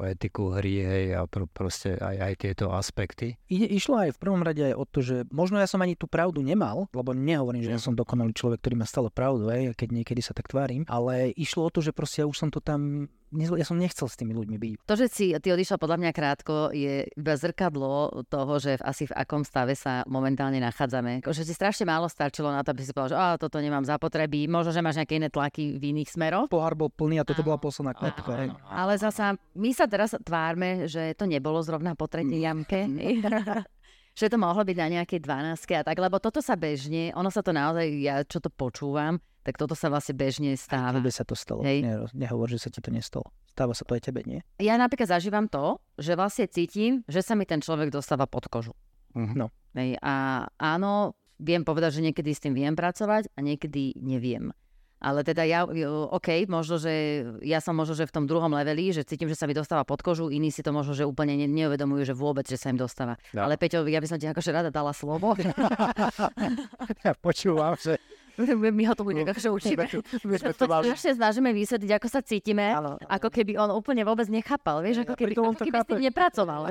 etiku hry, hej, a pro, proste aj, aj tieto aspekty. I, išlo aj v prvom rade aj o to, že možno ja som ani tú pravdu nemal, lebo nehovorím, že ja som dokonalý človek, ktorý má stále pravdu, hej, keď niekedy sa tak tvárim, ale išlo o to, že proste ja už som to tam ja som nechcel s tými ľuďmi byť. To, že si ty odišla podľa mňa krátko, je iba zrkadlo toho, že v, asi v akom stave sa momentálne nachádzame. Že si strašne málo stačilo na to, aby si povedal, že toto nemám zapotreby, možno, že máš nejaké iné tlaky v iných smeroch. Pohár bol plný a toto bola posledná knopka. Ale zasa, my sa teraz tvárme, že to nebolo zrovna po tretej jamke. že to mohlo byť na nejakej 12 a tak, lebo toto sa bežne, ono sa to naozaj, ja čo to počúvam, tak toto sa vlastne bežne stáva. Tebe sa to stalo. Hej. Ne, nehovor, že sa ti to nestalo. Stáva sa to aj tebe, nie? Ja napríklad zažívam to, že vlastne cítim, že sa mi ten človek dostáva pod kožu. Uh-huh. No. Hej, a áno, viem povedať, že niekedy s tým viem pracovať a niekedy neviem. Ale teda ja, OK, možno, že ja som možno, že v tom druhom leveli, že cítim, že sa mi dostáva pod kožu, iní si to možno, že úplne ne, neuvedomujú, že vôbec, že sa im dostáva. No. Ale Peťo, ja by som ti akože rada dala slovo. ja počúvam, že my ho tomu nejak akože učíme. My sme to mali. strašne snažíme vysvetliť, ako sa cítime, ano. ako keby on úplne vôbec nechápal, vieš, ako keby, ako keby s tým nepracoval.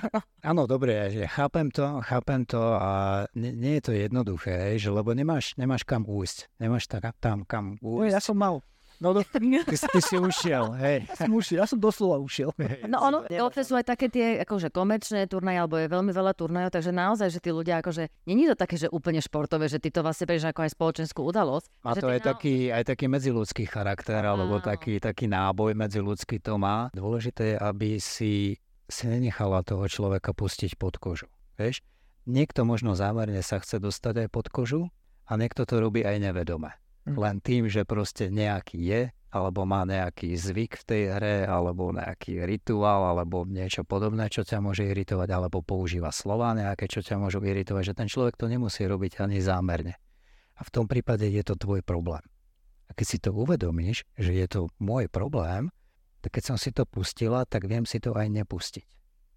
Áno, dobre, že chápem to, chápem to a nie, nie je to jednoduché, že lebo nemáš, nemáš kam újsť, nemáš tak, tam kam újsť. Ja som mal No, no ty, ty si ušiel, hej. Ja som ušiel, ja som doslova ušiel. No ono, golfe sú aj také tie akože komerčné turnaje, alebo je veľmi veľa turnajov, takže naozaj, že tí ľudia akože, není to také, že úplne športové, že ty to vlastne berieš ako aj spoločenskú udalosť. Má to aj, na... taký, aj taký medziludský charakter, alebo taký, taký náboj medziludský to má. Dôležité je, aby si, si nenechala toho človeka pustiť pod kožu. Vieš? Niekto možno zámerne sa chce dostať aj pod kožu a niekto to robí aj nevedome. Hm. len tým, že proste nejaký je, alebo má nejaký zvyk v tej hre, alebo nejaký rituál, alebo niečo podobné, čo ťa môže iritovať, alebo používa slova nejaké, čo ťa môžu iritovať, že ten človek to nemusí robiť ani zámerne. A v tom prípade je to tvoj problém. A keď si to uvedomíš, že je to môj problém, tak keď som si to pustila, tak viem si to aj nepustiť.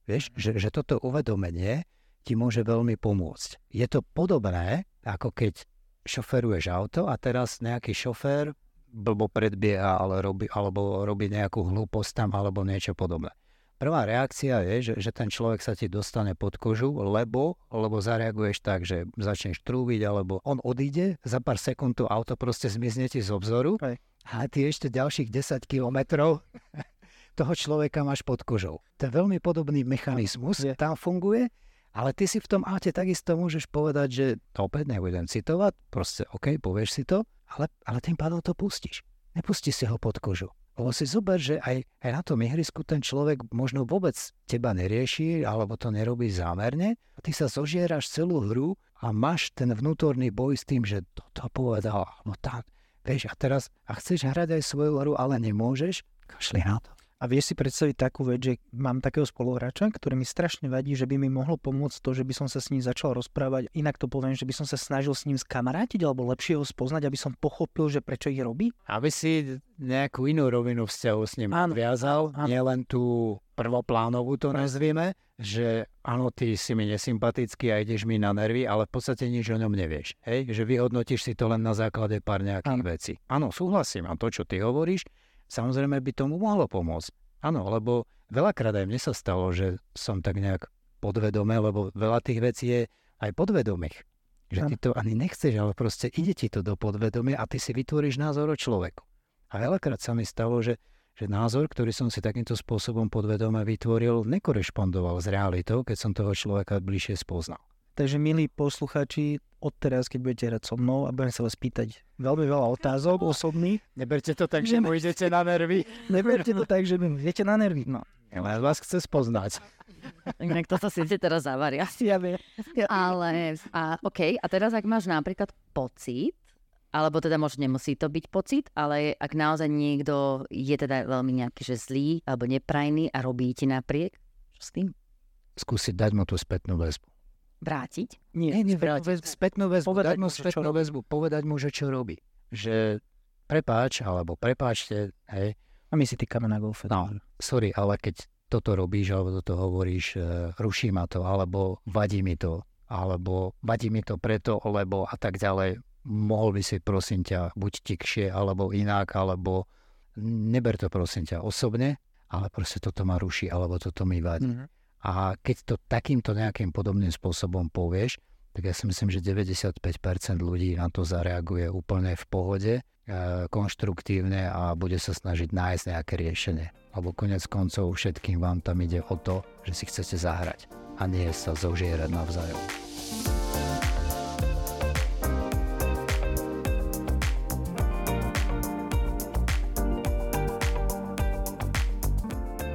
Vieš, že, že toto uvedomenie ti môže veľmi pomôcť. Je to podobné, ako keď šoferuješ auto a teraz nejaký šofér blbo predbieha ale robí, alebo robí nejakú hlúposť tam alebo niečo podobné. Prvá reakcia je, že, že ten človek sa ti dostane pod kožu, lebo, lebo zareaguješ tak, že začneš trúbiť, alebo on odíde, za pár sekúnd to auto proste zmizne ti z obzoru Hej. a ty ešte ďalších 10 kilometrov toho človeka máš pod kožou. To je veľmi podobný mechanizmus, tam funguje ale ty si v tom aute takisto môžeš povedať, že to opäť nebudem citovať, proste OK, povieš si to, ale, ale tým pádom to pustíš. Nepustíš si ho pod kožu. Lebo si zober, že aj, aj na tom ihrisku ten človek možno vôbec teba nerieši, alebo to nerobí zámerne. Ty sa zožieraš celú hru a máš ten vnútorný boj s tým, že toto povedal, no tak, vieš, a teraz, a chceš hrať aj svoju hru, ale nemôžeš, kašli na to. A vieš si predstaviť takú vec, že mám takého spoluhráča, ktorý mi strašne vadí, že by mi mohlo pomôcť to, že by som sa s ním začal rozprávať. Inak to poviem, že by som sa snažil s ním skamarátiť alebo lepšie ho spoznať, aby som pochopil, že prečo ich robí. Aby si nejakú inú rovinu vzťahu s ním áno, viazal, áno. nielen tú prvoplánovú to nazvieme, že áno, ty si mi nesympatický a ideš mi na nervy, ale v podstate nič o ňom nevieš. Hej? Že vyhodnotíš si to len na základe pár nejakých áno. vecí. Áno, súhlasím. A to, čo ty hovoríš, samozrejme by tomu mohlo pomôcť. Áno, lebo veľakrát aj mne sa stalo, že som tak nejak podvedome, lebo veľa tých vecí je aj podvedomých. Že ty to ani nechceš, ale proste ide ti to do podvedomia a ty si vytvoríš názor o človeku. A veľakrát sa mi stalo, že, že názor, ktorý som si takýmto spôsobom podvedome vytvoril, nekorešpondoval s realitou, keď som toho človeka bližšie spoznal. Takže milí posluchači, odteraz, keď budete hrať so mnou a budem sa vás pýtať veľmi veľa otázok osobných. Neberte to tak, že mu idete na nervy. Neberte to tak, že mi idete na nervy. No. Ja vás chce spoznať. Inak to sa si teraz zavaria. Ja viem. Ja. Ale, a, OK, a teraz ak máš napríklad pocit, alebo teda možno nemusí to byť pocit, ale ak naozaj niekto je teda veľmi nejaký, že zlý alebo neprajný a robí ti napriek, čo s tým? Skúsiť dať mu tú spätnú väzbu vrátiť? Nie, nie vrátiť. Spätnú väzbu, povedať mu spätnú väzbu, povedať mu, že čo robí. Že prepáč, alebo prepáčte, hej. A my si týkame na golfe. No, sorry, ale keď toto robíš, alebo toto hovoríš, uh, ruší ma to, alebo vadí mi to, alebo vadí mi to preto, lebo a tak ďalej. mohol by si prosím ťa buď tikšie, alebo inak, alebo neber to prosím ťa osobne, ale proste toto ma ruší, alebo toto mi vadí. Mm-hmm. A keď to takýmto nejakým podobným spôsobom povieš, tak ja si myslím, že 95% ľudí na to zareaguje úplne v pohode, e, konštruktívne a bude sa snažiť nájsť nejaké riešenie. Lebo konec koncov všetkým vám tam ide o to, že si chcete zahrať a nie sa zožierať navzájom.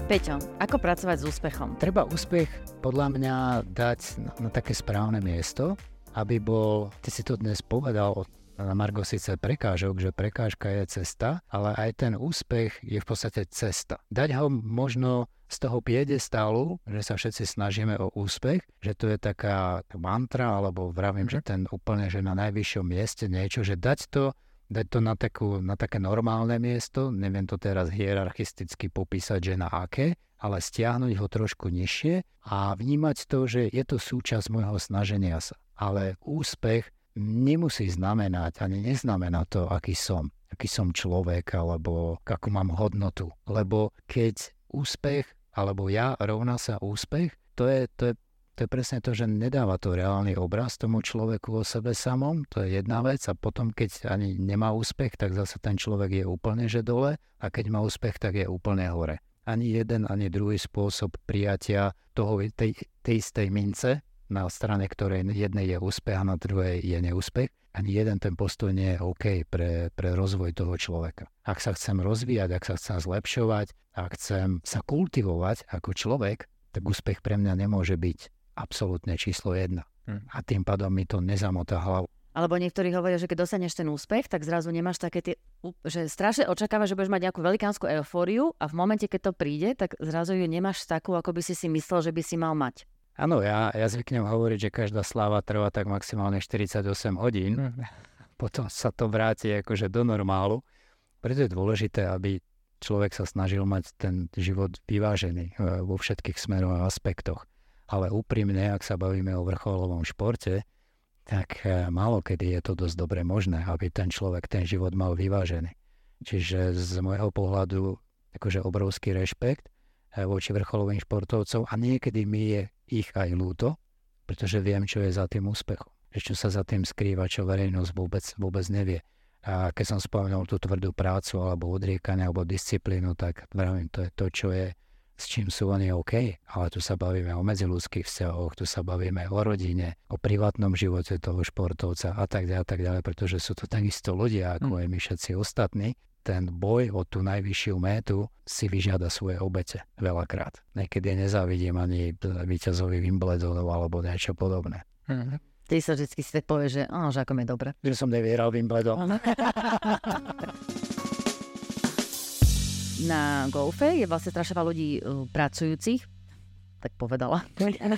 Peťo, ako pracovať s úspechom? Treba úspech podľa mňa dať na, na také správne miesto, aby bol, ty si to dnes povedal na Margo síce prekážok, že prekážka je cesta, ale aj ten úspech je v podstate cesta. Dať ho možno z toho piedestálu, že sa všetci snažíme o úspech, že to je taká mantra, alebo vravím, mm-hmm. že ten úplne, že na najvyššom mieste niečo, že dať to dať to na, takú, na také normálne miesto, neviem to teraz hierarchisticky popísať, že na aké, ale stiahnuť ho trošku nižšie a vnímať to, že je to súčasť môjho snaženia sa. Ale úspech nemusí znamenať, ani neznamená to, aký som, aký som človek, alebo akú mám hodnotu. Lebo keď úspech, alebo ja rovná sa úspech, to je, to je to je presne to, že nedáva to reálny obraz tomu človeku o sebe samom, to je jedna vec a potom, keď ani nemá úspech, tak zase ten človek je úplne že dole a keď má úspech, tak je úplne hore. Ani jeden, ani druhý spôsob prijatia toho, tej, tej istej mince, na strane ktorej jednej je úspech a na druhej je neúspech, ani jeden ten postoj nie je OK pre, pre rozvoj toho človeka. Ak sa chcem rozvíjať, ak sa chcem zlepšovať, ak chcem sa kultivovať ako človek, tak úspech pre mňa nemôže byť absolútne číslo jedna. Hmm. A tým pádom mi to nezamotá hlavu. Alebo niektorí hovoria, že keď dostaneš ten úspech, tak zrazu nemáš také tie, že strašne očakávaš, že budeš mať nejakú velikánsku eufóriu a v momente, keď to príde, tak zrazu ju nemáš takú, ako by si si myslel, že by si mal mať. Áno, ja, ja zvyknem hovoriť, že každá sláva trvá tak maximálne 48 hodín. Hmm. Potom sa to vráti akože do normálu. Preto je dôležité, aby človek sa snažil mať ten život vyvážený e, vo všetkých smeroch a aspektoch ale úprimne, ak sa bavíme o vrcholovom športe, tak eh, málo kedy je to dosť dobre možné, aby ten človek ten život mal vyvážený. Čiže z môjho pohľadu akože obrovský rešpekt eh, voči vrcholovým športovcom a niekedy mi je ich aj ľúto, pretože viem, čo je za tým úspechom. Že čo sa za tým skrýva, čo verejnosť vôbec, vôbec nevie. A keď som spomenul tú tvrdú prácu alebo odriekanie alebo disciplínu, tak vravím, to je to, čo je s čím sú oni OK, ale tu sa bavíme o medziludských vzťahoch, tu sa bavíme o rodine, o privátnom živote toho športovca a tak ďalej, a tak ďalej, pretože sú to takisto ľudia, ako mm. aj my všetci ostatní. Ten boj o tú najvyššiu métu si vyžiada svoje obete veľakrát. Niekedy nezávidím ani víťazovi Wimbledonov alebo niečo podobné. Mm. Ty sa vždy tak povie, že, oh, že ako mi je dobre. Že som nevyhral Wimbledon. na golfe je vlastne strašne ľudí uh, pracujúcich, tak povedala.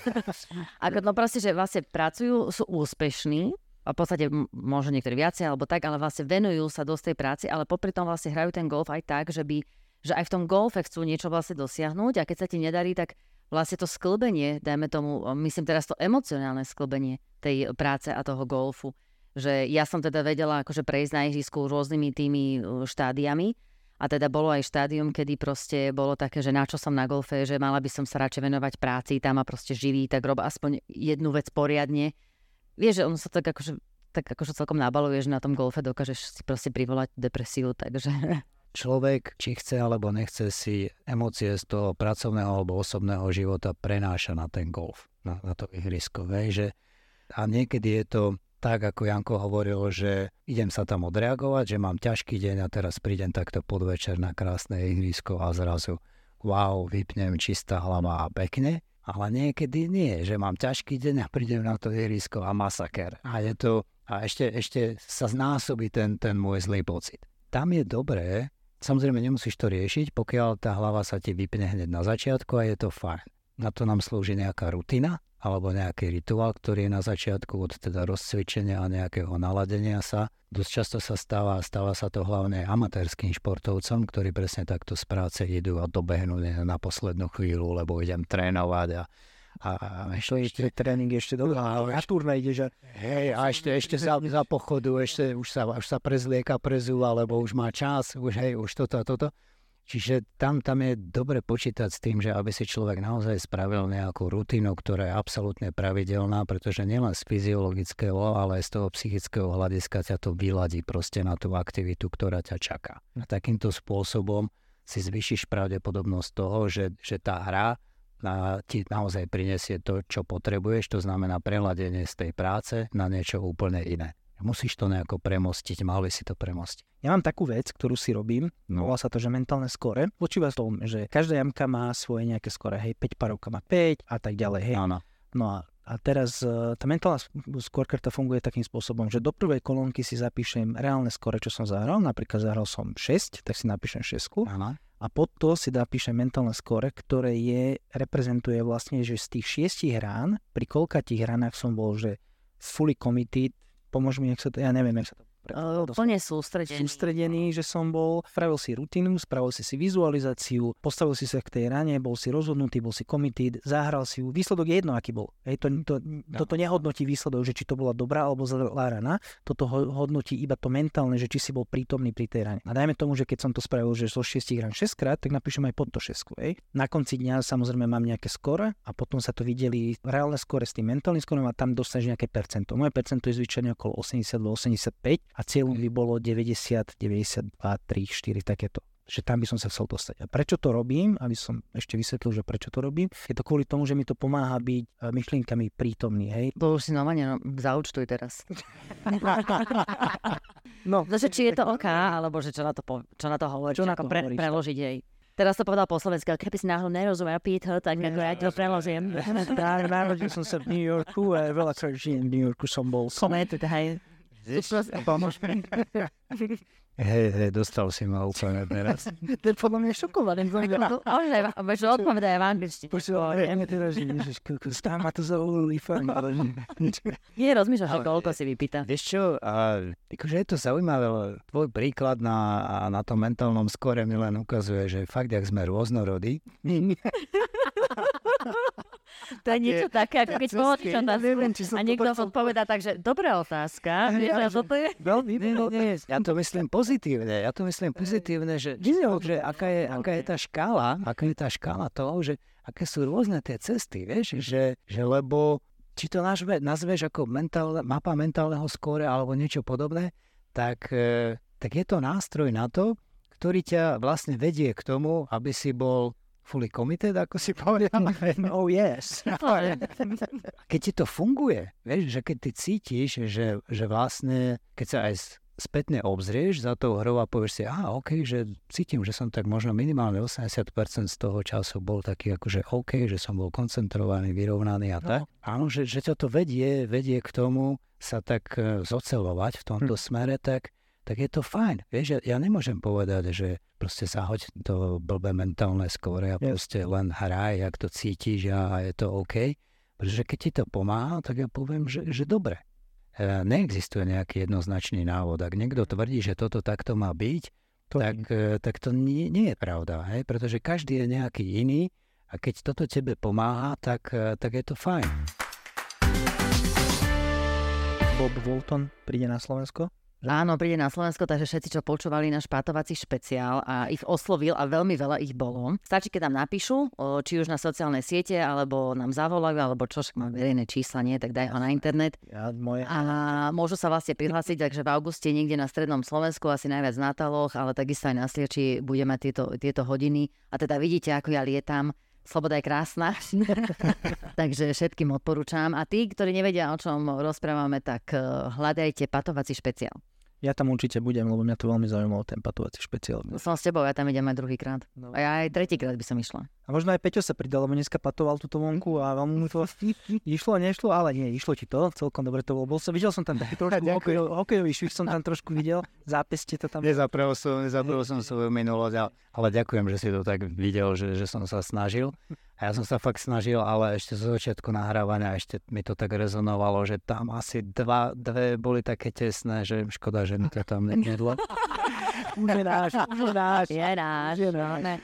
Ako, no proste, že vlastne pracujú, sú úspešní, a v podstate možno niektorí viacej alebo tak, ale vlastne venujú sa dosť tej práci, ale popri tom vlastne hrajú ten golf aj tak, že by že aj v tom golfe chcú niečo vlastne dosiahnuť a keď sa ti nedarí, tak vlastne to sklbenie, dajme tomu, myslím teraz to emocionálne sklbenie tej práce a toho golfu, že ja som teda vedela akože prejsť na ihrisku rôznymi tými štádiami a teda bolo aj štádium, kedy proste bolo také, že na čo som na golfe, že mala by som sa radšej venovať práci, tam ma proste živí, tak rob aspoň jednu vec poriadne. Vieš, že on sa tak akože, tak akože celkom nabaluje, že na tom golfe dokážeš si proste privolať depresiu, takže... Človek, či chce alebo nechce si emócie z toho pracovného alebo osobného života prenáša na ten golf, na, na to ihrisko. Vej, že a niekedy je to tak ako Janko hovoril, že idem sa tam odreagovať, že mám ťažký deň a teraz prídem takto podvečer na krásne ihrisko a zrazu wow, vypnem čistá hlava a pekne. Ale niekedy nie, že mám ťažký deň a prídem na to ihrisko a masaker. A je to, a ešte, ešte sa znásobí ten, ten môj zlý pocit. Tam je dobré, samozrejme nemusíš to riešiť, pokiaľ tá hlava sa ti vypne hneď na začiatku a je to fajn. Na to nám slúži nejaká rutina, alebo nejaký rituál, ktorý je na začiatku od teda rozcvičenia a nejakého naladenia sa. Dosť často sa stáva, stáva sa to hlavne amatérským športovcom, ktorí presne takto z práce idú a dobehnú na poslednú chvíľu, lebo idem trénovať a, A, a je ešte, tréning ešte dobrý. A Na turné ide, že hej, a ešte, ešte za, za pochodu, ešte už sa, už sa prezlieka, prezúva, lebo už má čas, už hej, už toto a toto. Čiže tam, tam je dobre počítať s tým, že aby si človek naozaj spravil nejakú rutinu, ktorá je absolútne pravidelná, pretože nielen z fyziologického, ale aj z toho psychického hľadiska ťa to vyladí proste na tú aktivitu, ktorá ťa čaká. A takýmto spôsobom si zvyšíš pravdepodobnosť toho, že, že tá hra na, ti naozaj prinesie to, čo potrebuješ, to znamená preladenie z tej práce na niečo úplne iné. Musíš to nejako premostiť, mal by si to premostiť. ja mám takú vec, ktorú si robím, No. volá sa to, že mentálne skore. Počíva v tom, že každá jamka má svoje nejaké skore, hej, 5 parovka má 5 a tak ďalej, hej. Áno. No a, a teraz e, tá mentálna skorkarta funguje takým spôsobom, že do prvej kolónky si zapíšem reálne skore, čo som zahral. Napríklad zahral som 6, tak si napíšem 6. Áno. A pod to si napíšem mentálne skore, ktoré je, reprezentuje vlastne, že z tých šiestich rán, pri koľkatých ranách som bol, že fully committed, pomôž mi, jak sa to, ja neviem, jak sa to Uh, plne sústredený. sústredený, že som bol, spravil si rutinu, spravil si si vizualizáciu, postavil si sa k tej rane, bol si rozhodnutý, bol si committed, zahral si ju. Výsledok je jedno, aký bol. Hej, to, to, toto nehodnotí výsledok, že či to bola dobrá alebo zlá rana, toto ho- hodnotí iba to mentálne, že či si bol prítomný pri tej rane. A dajme tomu, že keď som to spravil, že zo 6 ran 6 krát, tak napíšem aj pod to 6. Hej. Na konci dňa samozrejme mám nejaké skore a potom sa to videli reálne skore s tým mentálnym skorom a tam dostaneš nejaké percento. Moje percento je zvyčajne okolo 82-85 a cieľom by bolo 90, 92, 3, 4 takéto že tam by som sa chcel dostať. A prečo to robím, aby som ešte vysvetlil, že prečo to robím, je to kvôli tomu, že mi to pomáha byť e, myšlienkami prítomný, hej. To už si normálne no, zaučtuj teraz. No, Zase, či je to OK, alebo že čo na to, po, čo na to hovoríš, Čo na to pre, hovoríš? preložiť jej. Teraz to povedal po slovensky, ale keby si náhodou nerozumel Peter, tak ako ja to preložím. narodil som sa v New Yorku a veľakrát žijem v New Yorku som bol. Som hej. Pomôž mi. Hej, hej, dostal si ma úplne teraz. To je podľa mňa šokovaný. A už aj, že odpovedaj v angličtine. Počúvaj, ja mi teraz, že ježiš, kokos, tam ma to ale že- Nie, rozmýšľaš, že Ale- koľko si vypýta. Vieš čo, a, akože je to zaujímavé, ale tvoj príklad na, na tom mentálnom skore mi len ukazuje, že fakt, jak sme rôznorodí, To je niečo také, ako keď pohodlíš Ja otázku a to niekto odpovedá, takže dobrá otázka. Vieš, a toto je? Veľmi, Nie, nie, nie, ja to myslím pozitívne. Ja to myslím pozitívne, že, že aká, je, aká je tá škála, aká je tá škála toho, že aké sú rôzne tie cesty, vieš, že, že lebo či to nazve, nazveš ako mentálne, mapa mentálneho skóre alebo niečo podobné, tak, e, tak je to nástroj na to, ktorý ťa vlastne vedie k tomu, aby si bol fully committed, ako si povedal. Oh yes. keď ti to funguje, vieš, že keď ty cítiš, že, že vlastne, keď sa aj spätne obzrieš za tou hrou a povieš si, aha, OK, že cítim, že som tak možno minimálne 80% z toho času bol taký akože OK, že som bol koncentrovaný, vyrovnaný a tak. Áno, že, že ťa to vedie, vedie k tomu sa tak e, zocelovať v tomto smere, tak, tak je to fajn. Vieš, ja, ja nemôžem povedať, že proste zahoď to blbé mentálne skóre a Yes. proste len hraj, jak to cítiš a, a je to OK. Pretože keď ti to pomáha, tak ja poviem, že, že dobre. E, Neexistuje nejaký jednoznačný návod. Ak niekto tvrdí, že toto takto má byť, To tak, e, tak to nie, nie je pravda. Hej? Pretože každý je nejaký iný a keď toto tebe pomáha, tak, e, tak je to fajn. Bob Walton príde na Slovensko. Áno, príde na Slovensko, takže všetci, čo počúvali náš pátovací špeciál a ich oslovil a veľmi veľa ich bolo. Stačí, keď nám napíšu, či už na sociálne siete, alebo nám zavolajú, alebo čo, však mám verejné čísla, nie, tak daj ho na internet. Ja, moje... A môžu sa vlastne prihlásiť, takže v auguste niekde na strednom Slovensku, asi najviac na Taloch, ale takisto aj na Slieči budeme mať tieto, tieto hodiny. A teda vidíte, ako ja lietam. Sloboda je krásna. takže všetkým odporúčam. A tí, ktorí nevedia, o čom rozprávame, tak eh, hľadajte patovací špeciál. Ja tam určite budem, lebo mňa to veľmi zaujímalo, ten patovací špeciál. Som s tebou, ja tam idem aj druhýkrát. No. A ja aj tretíkrát by som išla. A možno aj Peťo sa pridal, lebo dneska patoval túto vonku a veľmi mu to išlo, nešlo, ale nie, išlo ti to, celkom dobre to bolo. Bol som, videl som tam taký trošku hokej, hokejový švih som tam trošku videl, zápeste to tam. Nezaprel som, nezaprel som svoju minulosť, ale, ale ďakujem, že si to tak videl, že, že som sa snažil. A ja som sa fakt snažil, ale ešte zo začiatku nahrávania ešte mi to tak rezonovalo, že tam asi dva, dve boli také tesné, že škoda, že mi to tam nedlo. Už je náš, už je náš. Je náš. Je náš. Ne.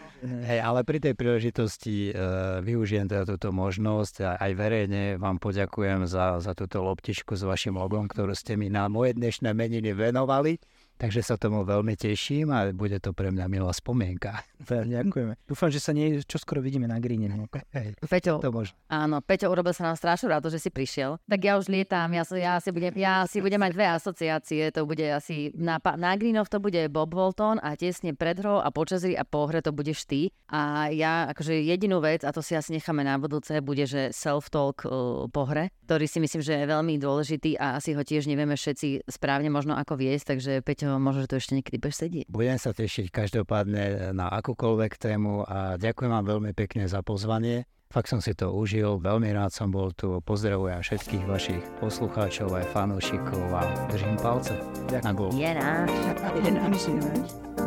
Hej, ale pri tej príležitosti uh, využijem teda túto možnosť a aj verejne vám poďakujem za, za túto loptičku s vašim logom, ktorú ste mi na moje dnešné meniny venovali. Takže sa tomu veľmi teším a bude to pre mňa milá spomienka. Ďakujeme. Dúfam, že sa nie čoskoro vidíme na gríne. No. Hej, Peťo, to možno. áno, Peťo urobil sa nám strašne rád, že si prišiel. Tak ja už lietam, ja, si- ja, si, budem, ja si budem mať dve asociácie, to bude asi na, na Greenoch to bude Bob Walton a tesne pred hrou a počas hry a po hre to budeš ty. A ja akože jedinú vec, a to si asi necháme na budúce, bude, že self-talk uh, po hre, ktorý si myslím, že je veľmi dôležitý a asi ho tiež nevieme všetci správne možno ako viesť, takže Peťo, možno, že tu ešte niekedy budeš sedieť. Budem sa tešiť každopádne na akúkoľvek tému a ďakujem vám veľmi pekne za pozvanie. Fakt som si to užil, veľmi rád som bol tu. Pozdravujem všetkých vašich poslucháčov aj fanúšikov a držím palce na gól. Je náš. Je náš, je náš.